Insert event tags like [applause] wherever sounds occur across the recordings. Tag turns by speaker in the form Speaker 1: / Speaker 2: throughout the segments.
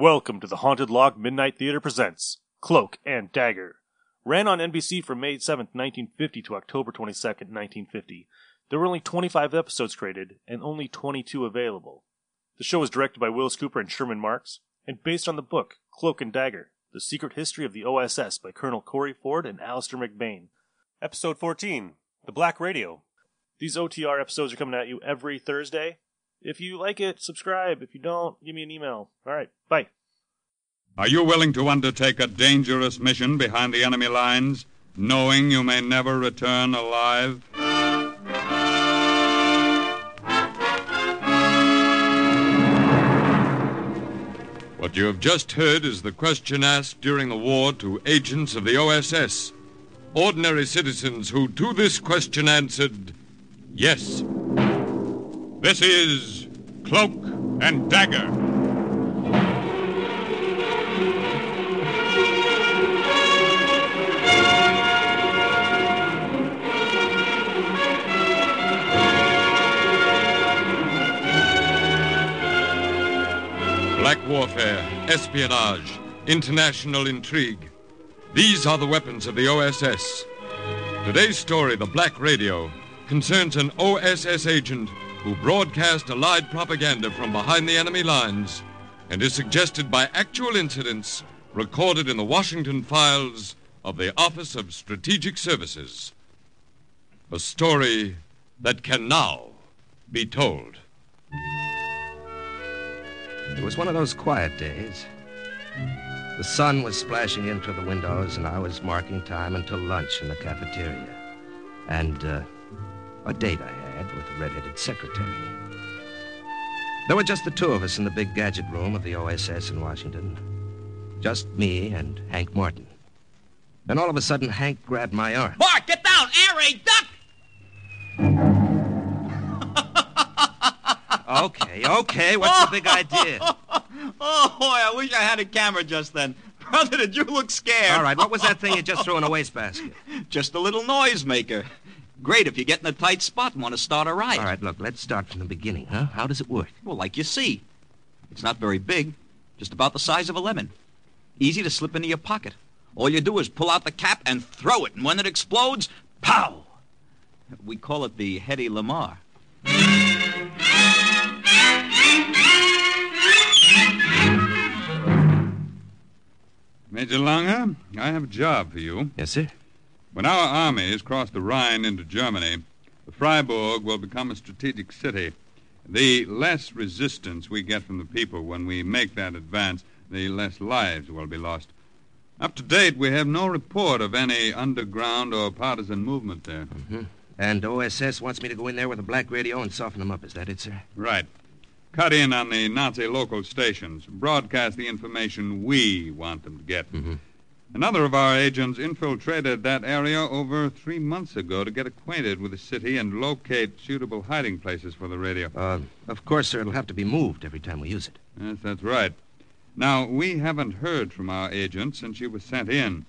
Speaker 1: Welcome to the Haunted Log Midnight Theater presents Cloak and Dagger. Ran on NBC from May 7th, 1950 to October 22nd, 1950. There were only 25 episodes created and only 22 available. The show was directed by Willis Cooper and Sherman Marks and based on the book Cloak and Dagger: The Secret History of the OSS by Colonel Corey Ford and Alastair MacBain. Episode 14: The Black Radio. These OTR episodes are coming at you every Thursday. If you like it, subscribe. If you don't, give me an email. All right, bye.
Speaker 2: Are you willing to undertake a dangerous mission behind the enemy lines, knowing you may never return alive? What you have just heard is the question asked during the war to agents of the OSS. Ordinary citizens who to this question answered, yes. This is Cloak and Dagger. Black warfare, espionage, international intrigue. These are the weapons of the OSS. Today's story, The Black Radio, concerns an OSS agent who broadcast allied propaganda from behind the enemy lines and is suggested by actual incidents recorded in the Washington files of the Office of Strategic Services. A story that can now be told.
Speaker 3: It was one of those quiet days. The sun was splashing in through the windows, and I was marking time until lunch in the cafeteria. And uh, a date I had with the red-headed secretary. There were just the two of us in the big gadget room of the OSS in Washington. Just me and Hank Martin. Then all of a sudden, Hank grabbed my arm.
Speaker 4: Mark, get down! Air raid, duck! [laughs]
Speaker 3: Okay, okay, what's the big idea? [laughs]
Speaker 4: Oh, boy, I wish I had a camera just then. [laughs] Brother, did you look scared?
Speaker 3: All right, what was that thing you just threw in a wastebasket?
Speaker 4: Just a little noisemaker. Great if you get in a tight spot and want to start a riot.
Speaker 3: All right, look, let's start from the beginning, huh? How does it work?
Speaker 4: Well, like you see. It's not very big, just about the size of a lemon. Easy to slip into your pocket. All you do is pull out the cap and throw it, and when it explodes, pow! We call it the Hedy Lamarr.
Speaker 2: Major Langer, I have a job for you.
Speaker 3: Yes, sir.
Speaker 2: When our armies cross the Rhine into Germany, Freiburg will become a strategic city. The less resistance we get from the people when we make that advance, the less lives will be lost. Up to date, we have no report of any underground or partisan movement there.
Speaker 3: Mm-hmm. And OSS wants me to go in there with a black radio and soften them up. Is that it, sir?
Speaker 2: Right. Cut in on the Nazi local stations. Broadcast the information we want them to get.
Speaker 3: Mm-hmm.
Speaker 2: Another of our agents infiltrated that area over three months ago to get acquainted with the city and locate suitable hiding places for the radio.
Speaker 3: Uh, of course, sir, it'll have to be moved every time we use it.
Speaker 2: Yes, that's right. Now, we haven't heard from our agent since she was sent in.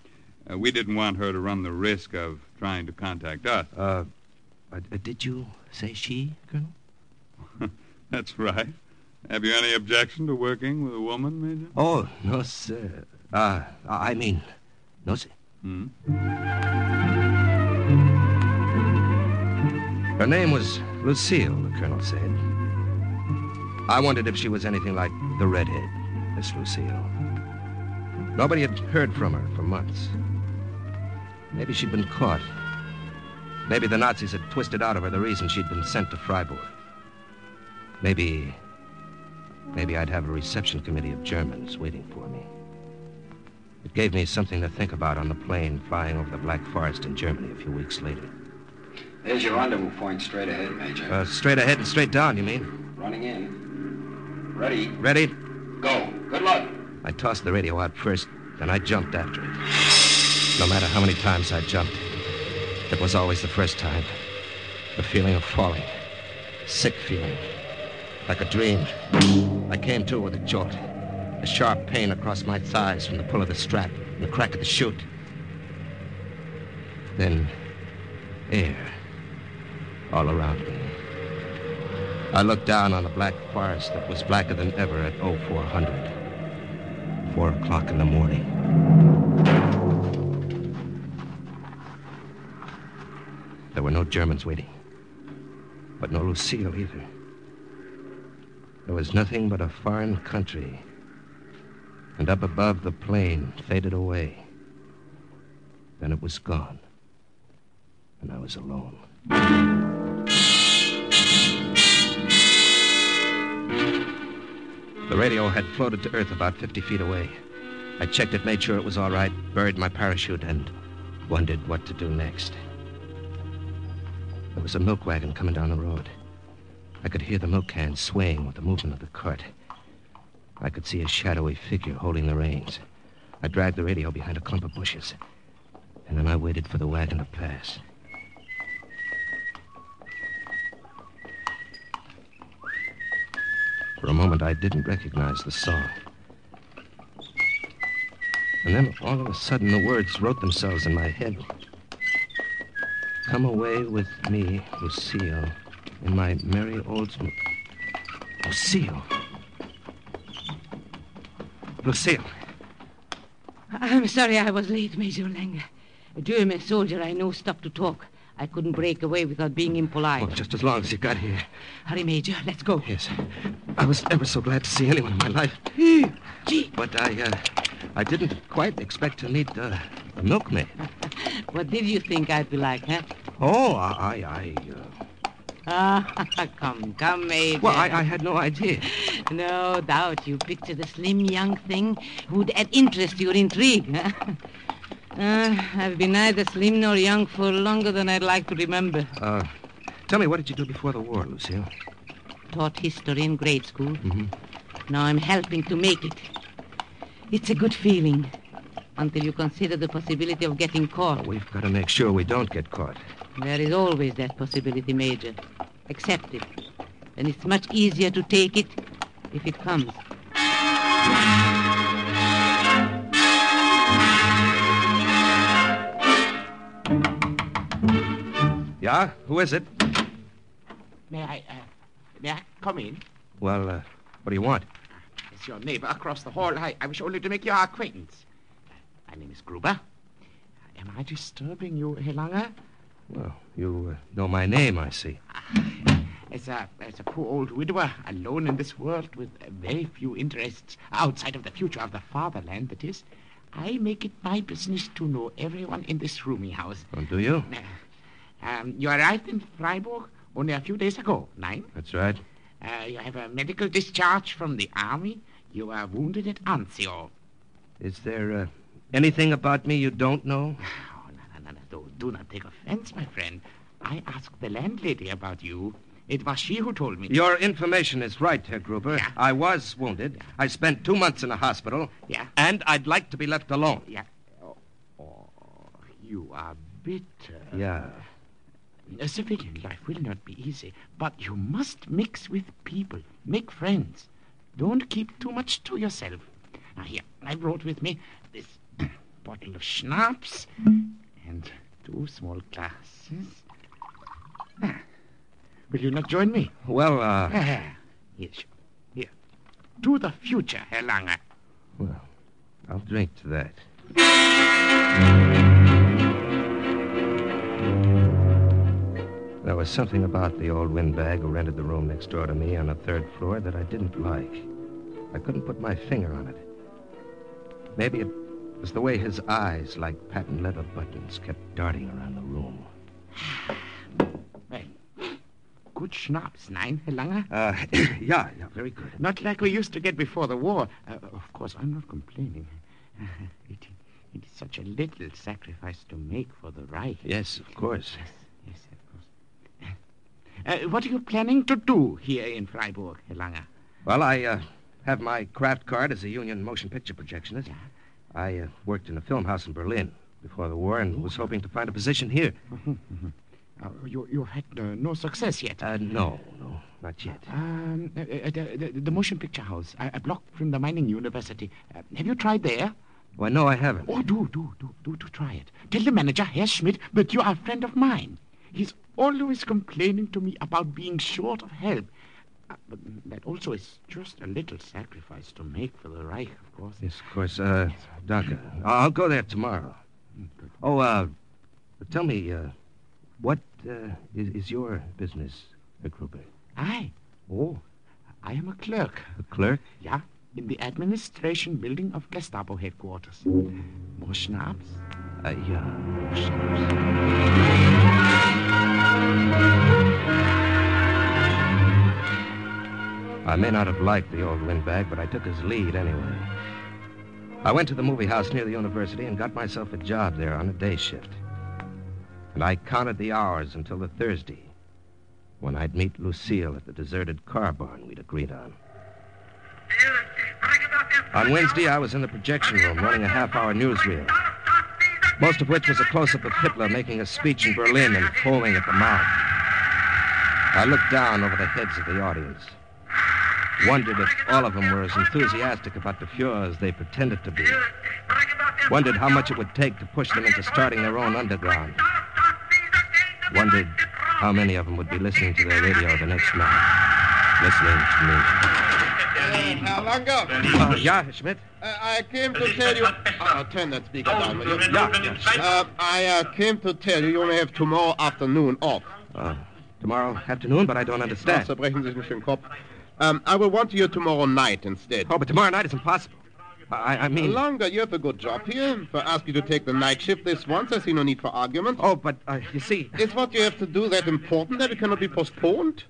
Speaker 2: Uh, we didn't want her to run the risk of trying to contact us.
Speaker 3: Uh, uh, did you say she, Colonel? [laughs]
Speaker 2: That's right. Have you any objection to working with a woman, Major?
Speaker 3: Oh, no, sir. Uh, I mean, no, sir.
Speaker 2: Hmm?
Speaker 3: Her name was Lucille, the colonel said. I wondered if she was anything like the redhead, Miss Lucille. Nobody had heard from her for months. Maybe she'd been caught. Maybe the Nazis had twisted out of her the reason she'd been sent to Freiburg. Maybe. Maybe I'd have a reception committee of Germans waiting for me. It gave me something to think about on the plane flying over the Black Forest in Germany a few weeks later.
Speaker 5: There's your rendezvous point straight ahead, Major.
Speaker 3: Uh, straight ahead and straight down, you mean?
Speaker 5: Running in. Ready.
Speaker 3: Ready?
Speaker 5: Go. Good luck.
Speaker 3: I tossed the radio out first, then I jumped after it. No matter how many times I jumped, it was always the first time. The feeling of falling. Sick feeling. Like a dream. I came to with a jolt. A sharp pain across my thighs from the pull of the strap and the crack of the chute. Then, air all around me. I looked down on a black forest that was blacker than ever at 0400. Four o'clock in the morning. There were no Germans waiting. But no Lucille either. There was nothing but a foreign country. And up above the plane faded away. Then it was gone. And I was alone. The radio had floated to Earth about 50 feet away. I checked it, made sure it was all right, buried my parachute, and wondered what to do next. There was a milk wagon coming down the road. I could hear the milk cans swaying with the movement of the cart. I could see a shadowy figure holding the reins. I dragged the radio behind a clump of bushes. And then I waited for the wagon to pass. For a moment, I didn't recognize the song. And then, all of a sudden, the words wrote themselves in my head. Come away with me, Lucille, in my merry Oldsmobile. Lucille. Lucille.
Speaker 6: I'm sorry I was late, Major Langer. A German soldier I know stopped to talk. I couldn't break away without being impolite.
Speaker 3: Oh, just as long as you got here.
Speaker 6: Hurry, Major. Let's go.
Speaker 3: Yes. I was ever so glad to see anyone in my life.
Speaker 6: Gee,
Speaker 3: But I, uh, I didn't quite expect to meet uh, a milkmaid. [laughs]
Speaker 6: what did you think I'd be like, huh?
Speaker 3: Oh, I, I, uh,
Speaker 6: Ah, [laughs] come, come, Major.
Speaker 3: well, I, I had no idea.
Speaker 6: No doubt you pictured a slim young thing who'd add interest to your intrigue, huh? Uh, I've been neither slim nor young for longer than I'd like to remember.
Speaker 3: Uh, tell me, what did you do before the war, Lucille?
Speaker 6: Taught history in grade school.
Speaker 3: Mhm.
Speaker 6: Now I'm helping to make it. It's a good feeling until you consider the possibility of getting caught.
Speaker 3: We've got to make sure we don't get caught.
Speaker 6: There is always that possibility, Major. Accept it. And it's much easier to take it if it comes.
Speaker 3: Yeah? Who is it?
Speaker 7: May I, uh, may I come in?
Speaker 3: Well, uh, what do you want?
Speaker 7: It's your neighbor across the hall. I, I wish only to make your acquaintance. My name is Gruber. Am I disturbing you, Herr Langer?
Speaker 3: Well, you uh, know my name, I see. [sighs]
Speaker 7: As a, as a poor old widower, alone in this world with very few interests outside of the future of the fatherland, that is, I make it my business to know everyone in this roomy house.
Speaker 3: Oh, do you?
Speaker 7: Um, you arrived in Freiburg only a few days ago, nein.
Speaker 3: That's right.
Speaker 7: Uh, you have a medical discharge from the army. You are wounded at Anzio.
Speaker 3: Is there uh, anything about me you don't know? [sighs]
Speaker 7: No. Do, not take offense, my friend. I asked the landlady about you. It was she who told me.
Speaker 3: Your information is right, Herr Gruber.
Speaker 7: Yeah.
Speaker 3: I was wounded. I spent two months in a hospital.
Speaker 7: Yeah.
Speaker 3: And I'd like to be left alone.
Speaker 7: Yeah. Oh, oh, you are bitter.
Speaker 3: Yeah.
Speaker 7: A civilian life will not be easy, but you must mix with people, make friends. Don't keep too much to yourself. Now, here, I brought with me this [clears throat] bottle of schnapps and two small glasses. Ah, Will you not join me?
Speaker 3: Well, uh,
Speaker 7: Ah, sure. Here. To the future, Herr Langer.
Speaker 3: well, I'll drink to that. There was something about the old windbag who rented the room next door to me on the third floor that I didn't like. I couldn't put my finger on it. Maybe it was the way his eyes, like patent leather buttons, kept darting around the room.
Speaker 7: Well, good schnapps, nein, Herr Langer?
Speaker 3: Uh, [clears throat] yeah, yeah, very good.
Speaker 7: Not like we used to get before the war. Uh, of course, I'm not complaining. [laughs] it, it is such a little sacrifice to make for the Reich.
Speaker 3: Yes, of course.
Speaker 7: Yes, yes, of course. Uh, what are you planning to do here in Freiburg, Herr Langer?
Speaker 3: Well, I uh, have my craft card as a union motion picture projectionist.
Speaker 7: Yeah.
Speaker 3: I uh, worked in a film house in Berlin before the war and was hoping to find a position here. [laughs]
Speaker 7: Uh, you, you had uh, no success yet.
Speaker 3: Uh, no, no, not yet.
Speaker 7: Um, uh, uh, the, the, the motion picture house, a, a block from the mining university. Uh, have you tried there?
Speaker 3: Why, no, I haven't.
Speaker 7: Oh, do, do, do, do, do try it. Tell the manager, Herr Schmidt, that you are a friend of mine. He's always complaining to me about being short of help. Uh, but that also is just a little sacrifice to make for the Reich, of course.
Speaker 3: Yes, of course. Uh, Doctor, I'll go there tomorrow. Oh, uh, tell me, uh, what uh, is, is your business, Herr Gruber?
Speaker 7: I? Oh, I am a clerk.
Speaker 3: A clerk?
Speaker 7: Yeah, in the administration building of Gestapo headquarters. More schnapps?
Speaker 3: Uh, yeah, more schnapps. May not have liked the old windbag, but I took his lead anyway. I went to the movie house near the university and got myself a job there on a day shift. And I counted the hours until the Thursday when I'd meet Lucille at the deserted car barn we'd agreed on. On Wednesday, I was in the projection room running a half hour newsreel, most of which was a close up of Hitler making a speech in Berlin and foaming at the mouth. I looked down over the heads of the audience, wondered if all of them were as enthusiastic about the Fuhrer as they pretended to be, wondered how much it would take to push them into starting their own underground, wondered how many of them would be listening to their radio the next night, listening to me.
Speaker 8: Herr Langer,
Speaker 3: Uh, Herr Schmidt?
Speaker 8: uh, I came to tell you. Uh, turn that speaker down, will you?
Speaker 3: Yeah, Schmidt.
Speaker 8: Uh, I uh, came to tell you you only have tomorrow afternoon off.
Speaker 3: Uh, tomorrow afternoon, but I don't understand.
Speaker 8: zerbrechen Sie sich nicht den Kopf. Um, I will want you tomorrow night instead.
Speaker 3: Oh, but tomorrow night is impossible. I, I mean.
Speaker 8: Langer, you have a good job here. If I ask you to take the night shift this once, I see no need for argument.
Speaker 3: Oh, but uh, you see,
Speaker 8: Is what you have to do that important that it cannot be postponed?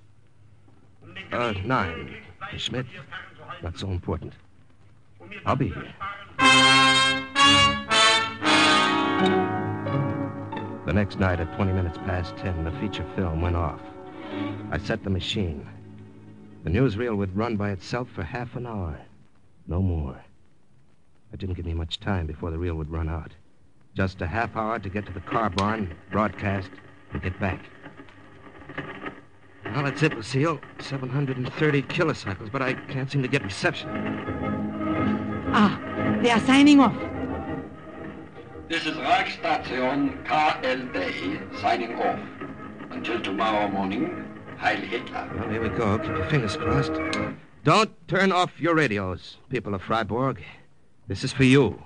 Speaker 3: uh, nein, Schmidt. Not so important. I'll be here. The next night at 20 minutes past 10, the feature film went off. I set the machine. The newsreel would run by itself for half an hour. No more. It didn't give me much time before the reel would run out. Just a half hour to get to the car barn, broadcast, and get back. Well, that's it, Lucille. 730 kilocycles, but I can't seem to get reception.
Speaker 6: Ah, they are signing off.
Speaker 5: This is Reichsstation KLD signing off. Until tomorrow morning, Heil Hitler.
Speaker 3: Well, here we go. Keep your fingers crossed. Don't turn off your radios, people of Freiburg. This is for you.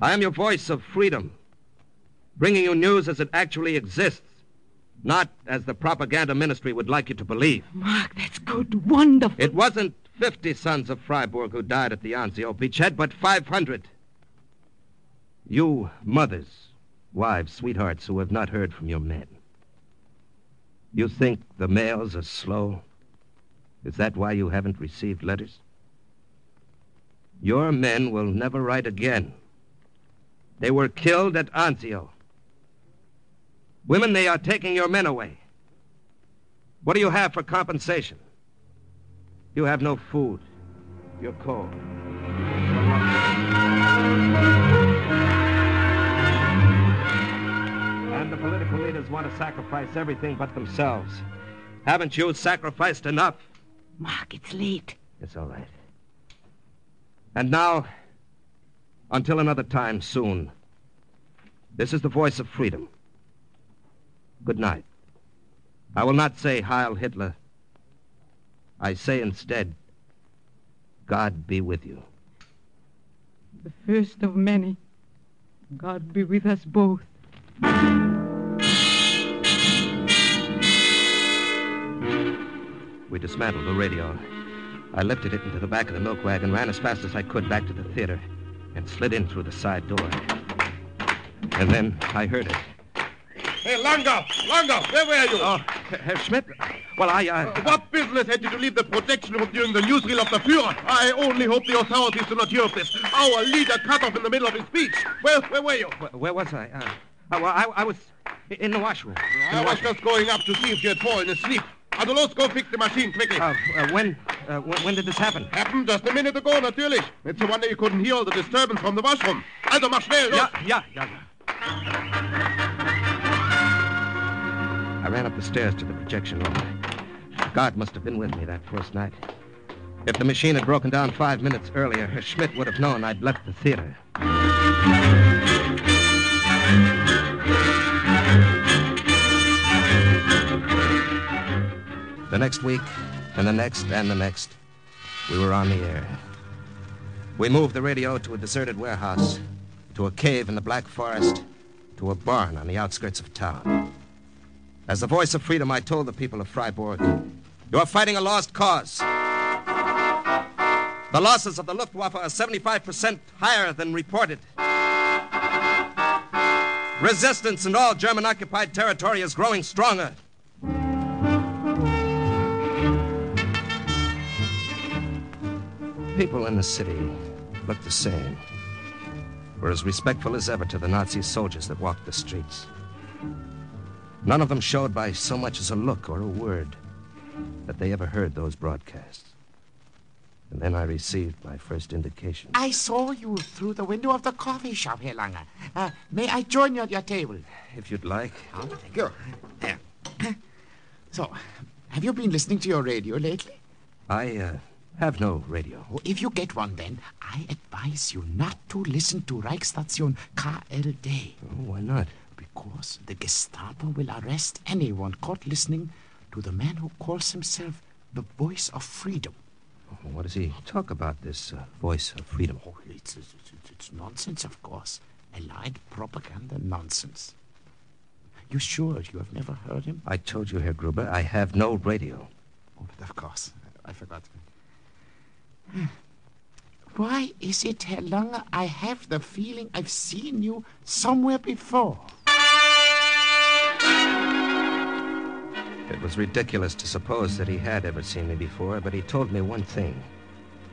Speaker 3: I am your voice of freedom, bringing you news as it actually exists, not as the propaganda ministry would like you to believe.
Speaker 6: Mark, that's good. Wonderful.
Speaker 3: It wasn't 50 sons of Freiburg who died at the Anzio beachhead, but 500. You mothers, wives, sweethearts who have not heard from your men. You think the mails are slow? Is that why you haven't received letters? Your men will never write again. They were killed at Anzio. Women, they are taking your men away. What do you have for compensation? You have no food. You're cold. Political leaders want to sacrifice everything but themselves. Haven't you sacrificed enough?
Speaker 6: Mark, it's late.
Speaker 3: It's all right. And now, until another time soon, this is the voice of freedom. Good night. I will not say Heil Hitler. I say instead, God be with you.
Speaker 6: The first of many. God be with us both.
Speaker 3: We dismantled the radio. I lifted it into the back of the milk wagon, ran as fast as I could back to the theater, and slid in through the side door. And then I heard it.
Speaker 8: Hey, Langer! Langer! Where were you?
Speaker 3: Oh, Herr Schmidt? Well, I, uh...
Speaker 8: What business had you to leave the projection room during the newsreel of the Führer? I only hope the authorities do not hear of this. Our leader cut off in the middle of his speech. Where, where were you?
Speaker 3: Where, where was I? Uh, I, I, I was in the washroom. In
Speaker 8: I
Speaker 3: the
Speaker 8: was just going up to see if you had fallen asleep. Adelos, go fix the machine quickly.
Speaker 3: Uh, uh, when, uh, when, when did this happen?
Speaker 8: Happened just a minute ago, natürlich. It's a wonder you couldn't hear all the disturbance from the washroom. Also, mach schnell, los.
Speaker 3: Yeah, yeah, yeah. I ran up the stairs to the projection room. God must have been with me that first night. If the machine had broken down five minutes earlier, Herr Schmidt would have known I'd left the theater. The next week, And the next and the next, we were on the air. We moved the radio to a deserted warehouse, to a cave in the Black Forest, to a barn on the outskirts of town. As the voice of freedom, I told the people of Freiburg, you are fighting a lost cause. The losses of the Luftwaffe are 75% higher than reported. Resistance in all German occupied territory is growing stronger. People in the city looked the same, were as respectful as ever to the Nazi soldiers that walked the streets. None of them showed by so much as a look or a word that they ever heard those broadcasts. And then I received my first indication.
Speaker 7: I saw you through the window of the coffee shop, Herr Langer. Uh, may I join you at your table?
Speaker 3: If you'd like.
Speaker 7: Oh, thank you. There. [clears throat] So, have you been listening to your radio lately?
Speaker 3: I, uh, have no radio.
Speaker 7: Oh, if you get one, then I advise you not to listen to Reichsstation KLD.
Speaker 3: Oh, why not?
Speaker 7: Because the Gestapo will arrest anyone caught listening to the man who calls himself the voice of freedom.
Speaker 3: Oh, what does he talk about, this uh, voice of freedom?
Speaker 7: Oh, it's, it's, it's, it's nonsense, of course. Allied propaganda nonsense. You sure you have never heard him?
Speaker 3: I told you, Herr Gruber, I have no radio.
Speaker 7: Oh, but of course. I forgot. Why is it, Herr Langer, I have the feeling I've seen you somewhere before?
Speaker 3: It was ridiculous to suppose that he had ever seen me before, but he told me one thing.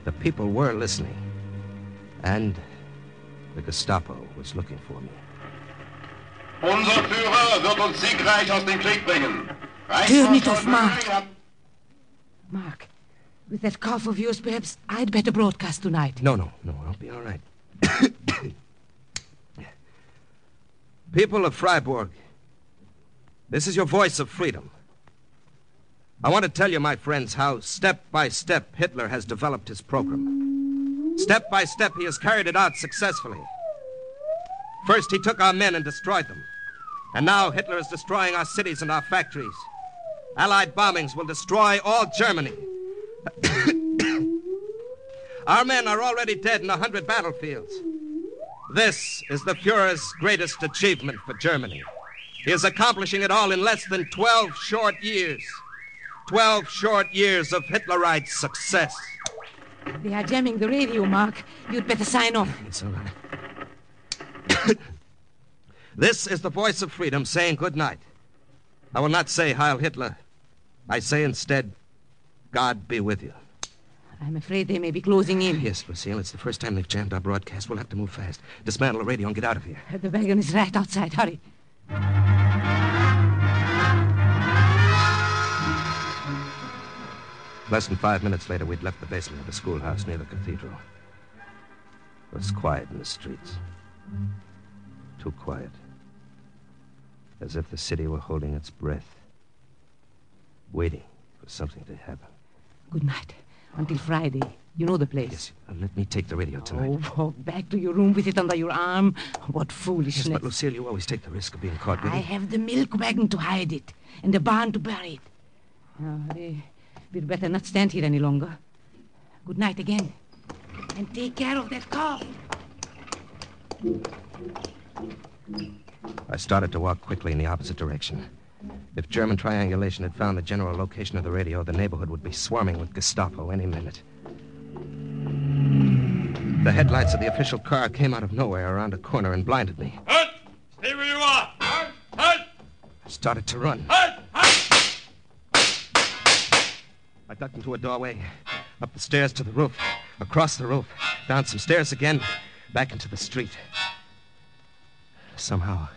Speaker 3: The people were listening. And the Gestapo was looking for me.
Speaker 8: Unser Führer wird uns siegreich aus dem Krieg bringen.
Speaker 6: Turn it off, Mark. Mark, with that cough of yours, perhaps I'd better broadcast tonight.
Speaker 3: No, no, no, I'll be all right. [coughs] People of Freiburg, this is your voice of freedom. I want to tell you, my friends, how step by step Hitler has developed his program. Step by step, he has carried it out successfully. First, he took our men and destroyed them. And now Hitler is destroying our cities and our factories. Allied bombings will destroy all Germany. [coughs] our men are already dead in a hundred battlefields. This is the Fuhrer's greatest achievement for Germany. He is accomplishing it all in less than 12 short years. 12 short years of Hitlerite success.
Speaker 6: They are jamming the radio, Mark. You'd better sign off.
Speaker 3: It's all right. [coughs] this is the voice of freedom saying good night. I will not say Heil Hitler. I say instead, God be with you.
Speaker 6: I'm afraid they may be closing in.
Speaker 3: Yes, Lucille, it's the first time they've jammed our broadcast. We'll have to move fast. Dismantle the radio and get out of here.
Speaker 6: The wagon is right outside. Hurry.
Speaker 3: Less than five minutes later, we'd left the basement of the schoolhouse near the cathedral. It was quiet in the streets. Too quiet. As if the city were holding its breath, waiting for something to happen.
Speaker 6: Good night. Until Friday. You know the place.
Speaker 3: Yes, uh, let me take the radio tonight.
Speaker 6: Oh, walk back to your room with it under your arm. What
Speaker 3: yes,
Speaker 6: foolishness.
Speaker 3: but Lucille, you always take the risk of being caught with
Speaker 6: I
Speaker 3: it.
Speaker 6: have the milk wagon to hide it and the barn to bury it. Now, we- we'd better not stand here any longer. Good night again. And take care of that cough.
Speaker 3: I started to walk quickly in the opposite direction. If German triangulation had found the general location of the radio, the neighborhood would be swarming with Gestapo any minute. The headlights of the official car came out of nowhere around a corner and blinded me.
Speaker 2: Halt! Stay where you are! Halt! Halt!
Speaker 3: I started to run.
Speaker 2: Halt! Halt!
Speaker 3: I ducked into a doorway, up the stairs to the roof, across the roof, down some stairs again, back into the street. Somehow,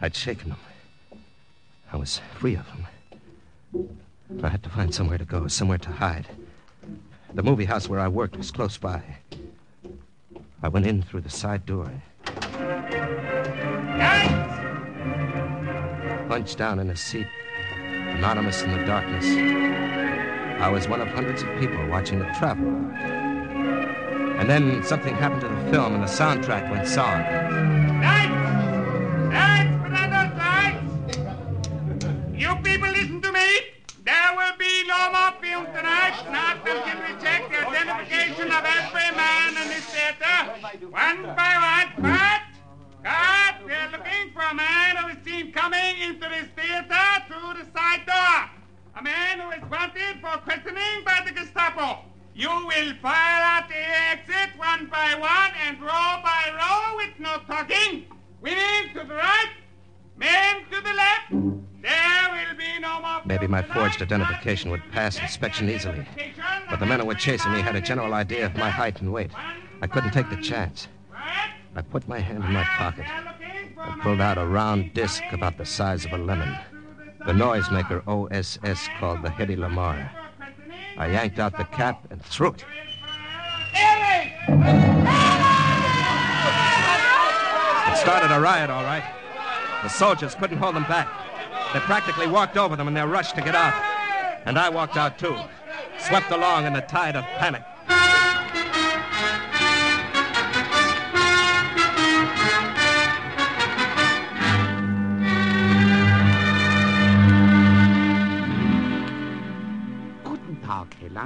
Speaker 3: I'd shaken them. I was free of them. I had to find somewhere to go, somewhere to hide. The movie house where I worked was close by. I went in through the side door. Hunched down in a seat, anonymous in the darkness. I was one of hundreds of people watching the travel. And then something happened to the film and the soundtrack went sour.
Speaker 9: One by one. Cut! Cut! We're looking for a man who is seen coming into this theater through the side door. A man who is wanted for questioning by the Gestapo. You will file out the exit one by one and row by row with no talking. Women to the right, men to the left. There will be no more.
Speaker 3: Maybe my forged identification would pass inspection easily. But the men who were chasing me had a general idea of my height and weight. I couldn't take the chance. I put my hand in my pocket and pulled out a round disc about the size of a lemon. The noisemaker OSS called the Hedy Lamarr. I yanked out the cap and threw it. It started a riot, all right. The soldiers couldn't hold them back. They practically walked over them in their rush to get out. And I walked out, too, swept along in the tide of panic.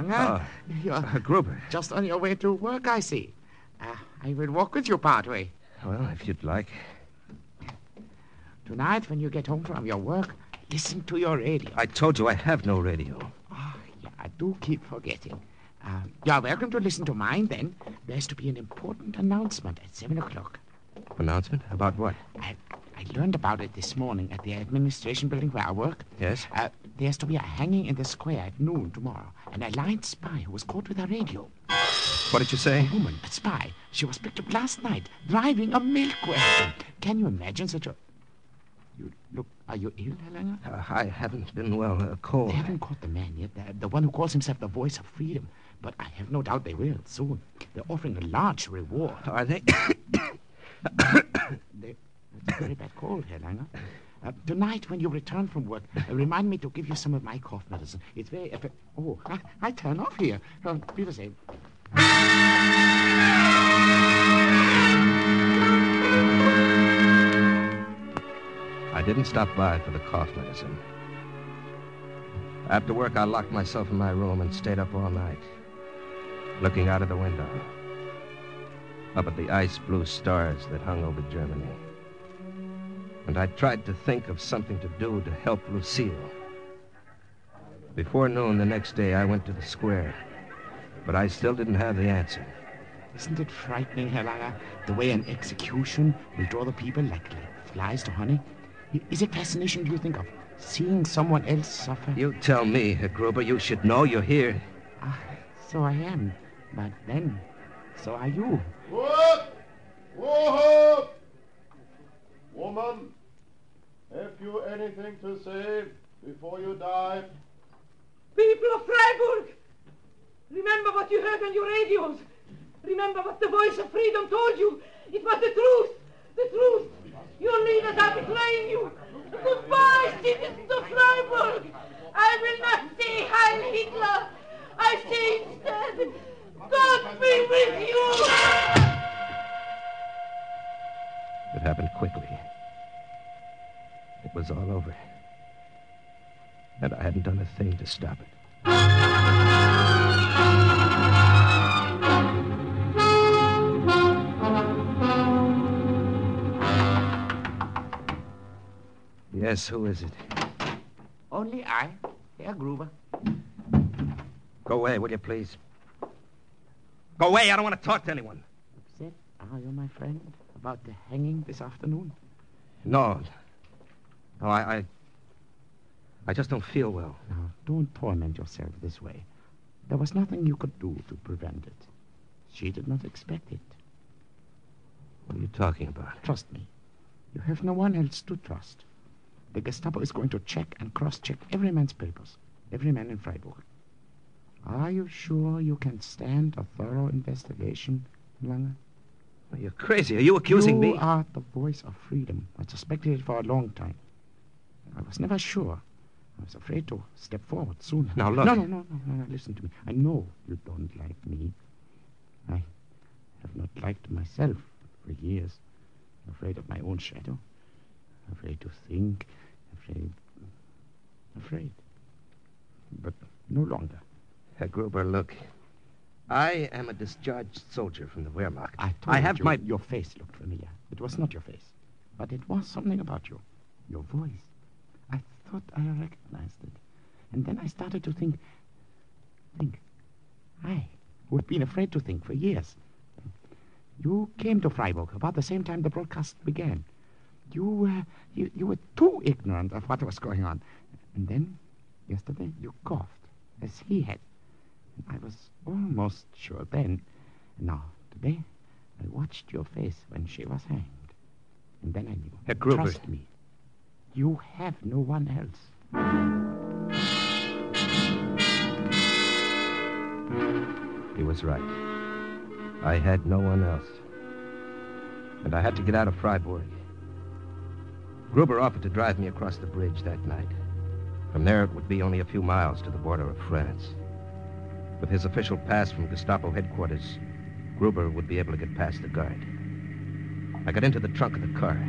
Speaker 7: Tag, Herr Langer.
Speaker 3: Ah,
Speaker 7: You're
Speaker 3: Uh, Gruber.
Speaker 7: just on your way to work, I see. Uh, I will walk with you part way.
Speaker 3: Well, if you'd like.
Speaker 7: Tonight, when you get home from your work, listen to your radio.
Speaker 3: I told you I have no radio.
Speaker 7: Ah, yeah, I do keep forgetting. Uh, you're welcome to listen to mine then. There's to be an important announcement at 7 o'clock.
Speaker 3: Announcement? About what?
Speaker 7: Learned about it this morning at the administration building where I work.
Speaker 3: Yes?
Speaker 7: Uh, there's to be a hanging in the square at noon tomorrow. An alliance spy who was caught with a radio.
Speaker 3: What did you say?
Speaker 7: A woman, a spy. She was picked up last night driving a milk wagon. Can you imagine such a. You look. Are you ill, Helena?
Speaker 3: Uh, I haven't been well. Uh, cold.
Speaker 7: They haven't caught the man yet, the, the one who calls himself the voice of freedom. But I have no doubt they will soon. They're offering a large reward.
Speaker 3: Are they?
Speaker 7: They, it's a very bad cold, Herr Langer. Uh, tonight, when you return from work, uh, remind me to give you some of my cough medicine. It's very. effe- oh, I, I turn off here. Uh, same.
Speaker 3: I didn't stop by for the cough medicine. After work, I locked myself in my room and stayed up all night, looking out of the window, up at the ice blue stars that hung over Germany. And I tried to think of something to do to help Lucille. Before noon the next day, I went to the square, but I still didn't have the answer.
Speaker 7: Isn't it frightening, Herr Langer, the way an execution will draw the people like, like flies to honey? Is it fascination, do you think, of seeing someone else suffer?
Speaker 3: You tell me, Herr Gruber, you should know you're here.
Speaker 7: Ah, so I am. But then, so are you.
Speaker 8: What? Whoa! Woman, have you anything to say before you die?
Speaker 10: People of Freiburg, remember what you heard on your radios. Remember what the voice of freedom told you. It was the truth. The truth. Your leaders are betraying you. Goodbye, citizens of Freiburg. I will not say Heil Hitler. I say
Speaker 3: was all over. And I hadn't done a thing to stop it. Yes, who is it?
Speaker 7: Only I, Herr Gruber.
Speaker 3: Go away, will you please? Go away, I don't want to talk to anyone.
Speaker 7: Upset, are you, my friend, about the hanging this afternoon?
Speaker 3: No. No, I, I. I just don't feel well.
Speaker 7: Now, don't torment yourself this way. There was nothing you could do to prevent it. She did not expect it.
Speaker 3: What are you talking about?
Speaker 7: Trust me. You have no one else to trust. The Gestapo is going to check and cross-check every man's papers. Every man in Freiburg. Are you sure you can stand a thorough investigation, Langer?
Speaker 3: Oh, you're crazy. Are you accusing
Speaker 7: you
Speaker 3: me?
Speaker 7: You are the voice of freedom. I suspected it for a long time. I was never sure. I was afraid to step forward sooner.
Speaker 3: Now, look.
Speaker 7: No, no, no, no, no, no. Listen to me. I know you don't like me. I have not liked myself for years. Afraid of my own shadow. Afraid to think. Afraid. Afraid. But no longer.
Speaker 3: Herr Gruber, look. I am a discharged soldier from the Wehrmacht.
Speaker 7: I told
Speaker 3: I have
Speaker 7: you
Speaker 3: my.
Speaker 7: your face looked familiar. It was not your face, but it was something about you. Your voice. I thought I recognized it. And then I started to think. Think. I, who had been afraid to think for years. You came to Freiburg about the same time the broadcast began. You, uh, you, you were too ignorant of what was going on. And then, yesterday, you coughed, as he had. And I was almost sure then. And now, today, I watched your face when she was hanged. And then I knew.
Speaker 3: Herr Gruber.
Speaker 7: Trust me. You have no one else.
Speaker 3: He was right. I had no one else. And I had to get out of Freiburg. Gruber offered to drive me across the bridge that night. From there, it would be only a few miles to the border of France. With his official pass from Gestapo headquarters, Gruber would be able to get past the guard. I got into the trunk of the car.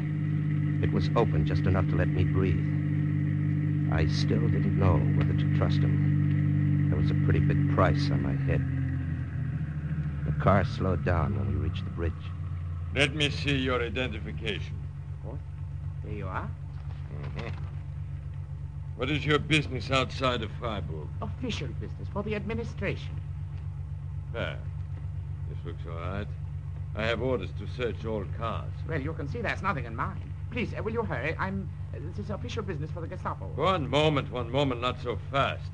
Speaker 3: It was open just enough to let me breathe. I still didn't know whether to trust him. There was a pretty big price on my head. The car slowed down when we reached the bridge.
Speaker 2: Let me see your identification.
Speaker 7: Oh, there you are. Mm-hmm.
Speaker 2: What is your business outside of Freiburg?
Speaker 7: Official business for the administration.
Speaker 2: Fair. This looks all right. I have orders to search all cars.
Speaker 7: Well, you can see there's nothing in mine. Please, uh, will you hurry? I'm. Uh, this is official business for the Gestapo.
Speaker 2: One moment, one moment, not so fast.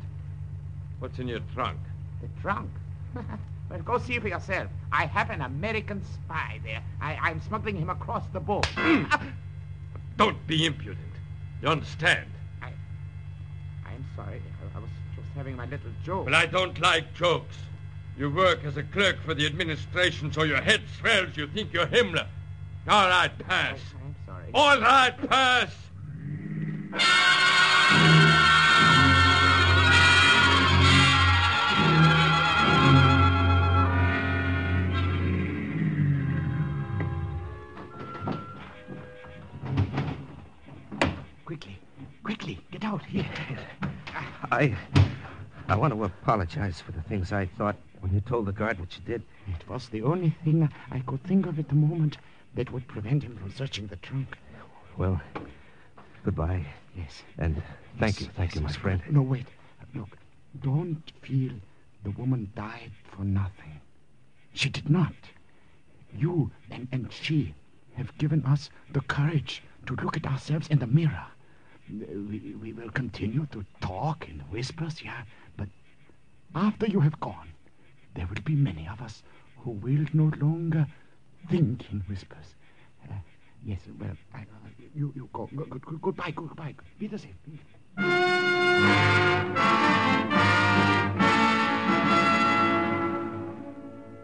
Speaker 2: What's in your trunk?
Speaker 7: The trunk? [laughs] well, go see for yourself. I have an American spy there. I, I'm smuggling him across the border. [clears throat]
Speaker 2: Don't be impudent. You understand? I...
Speaker 7: I'm sorry. I, I was just having my little joke.
Speaker 2: Well, I don't like jokes. You work as a clerk for the administration, so your head swells. You think you're Himmler. All right, pass.
Speaker 7: I'm sorry.
Speaker 2: All right, pass.
Speaker 7: Quickly, quickly, get out here.
Speaker 3: I. I want to apologize for the things I thought when you told the guard what you did.
Speaker 7: It was the only thing I could think of at the moment that would prevent him from searching the trunk.
Speaker 3: Well, goodbye.
Speaker 7: Yes.
Speaker 3: And thank you, thank you, my friend.
Speaker 7: No, wait. Look, don't feel the woman died for nothing. She did not. You and, and she have given us the courage to look at ourselves in the mirror. We, we will continue to talk in whispers, yeah, but after you have gone, there will be many of us who will no longer think in whispers. Yes, well, I, you, you go. go, go, go goodbye, go, goodbye. Wiedersehen.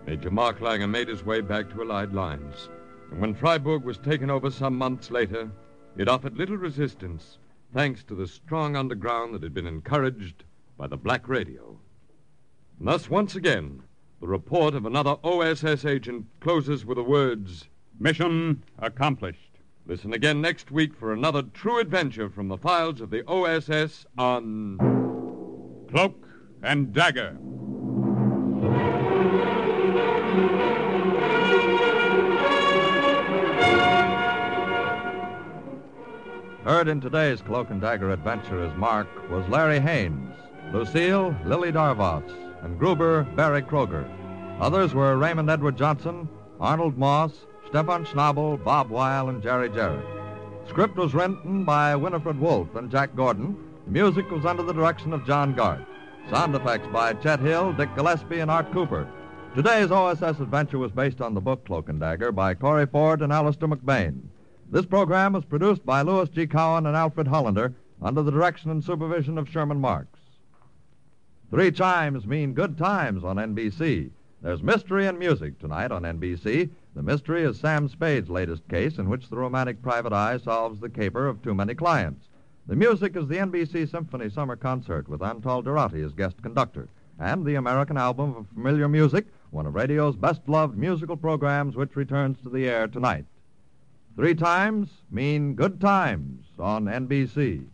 Speaker 2: Major Mark Langer made his way back to Allied lines. And when Freiburg was taken over some months later, it offered little resistance, thanks to the strong underground that had been encouraged by the Black Radio. And thus, once again, the report of another OSS agent closes with the words
Speaker 11: Mission accomplished.
Speaker 2: Listen again next week for another true adventure from the files of the OSS on
Speaker 11: Cloak and Dagger.
Speaker 12: Heard in today's Cloak and Dagger adventure as Mark was Larry Haines, Lucille, Lili Darvas, and Gruber, Berry Kroeger. Others were Raymond Edward Johnson, Arnold Moss, Stefan Schnabel, Bob Weil, and Jerry Jarrett. Script was written by Winifred Wolfe and Jack Gordon. Music was under the direction of John Garth. Sound effects by Chet Hill, Dick Gillespie, and Art Cooper. Today's OSS adventure was based on the book Cloak and Dagger by Corey Ford and Alastair MacBain. This program was produced by Louis G. Cowan and Alfred Hollander under the direction and supervision of Sherman Marks. Three chimes mean good times on NBC. There's mystery and music tonight on NBC. The mystery is Sam Spade's latest case in which the romantic private eye solves the caper of too many clients. The music is the NBC Symphony Summer Concert with Antal Dorati as guest conductor, and the American album of familiar music, one of radio's best loved musical programs which returns to the air tonight. Three times mean good times on NBC.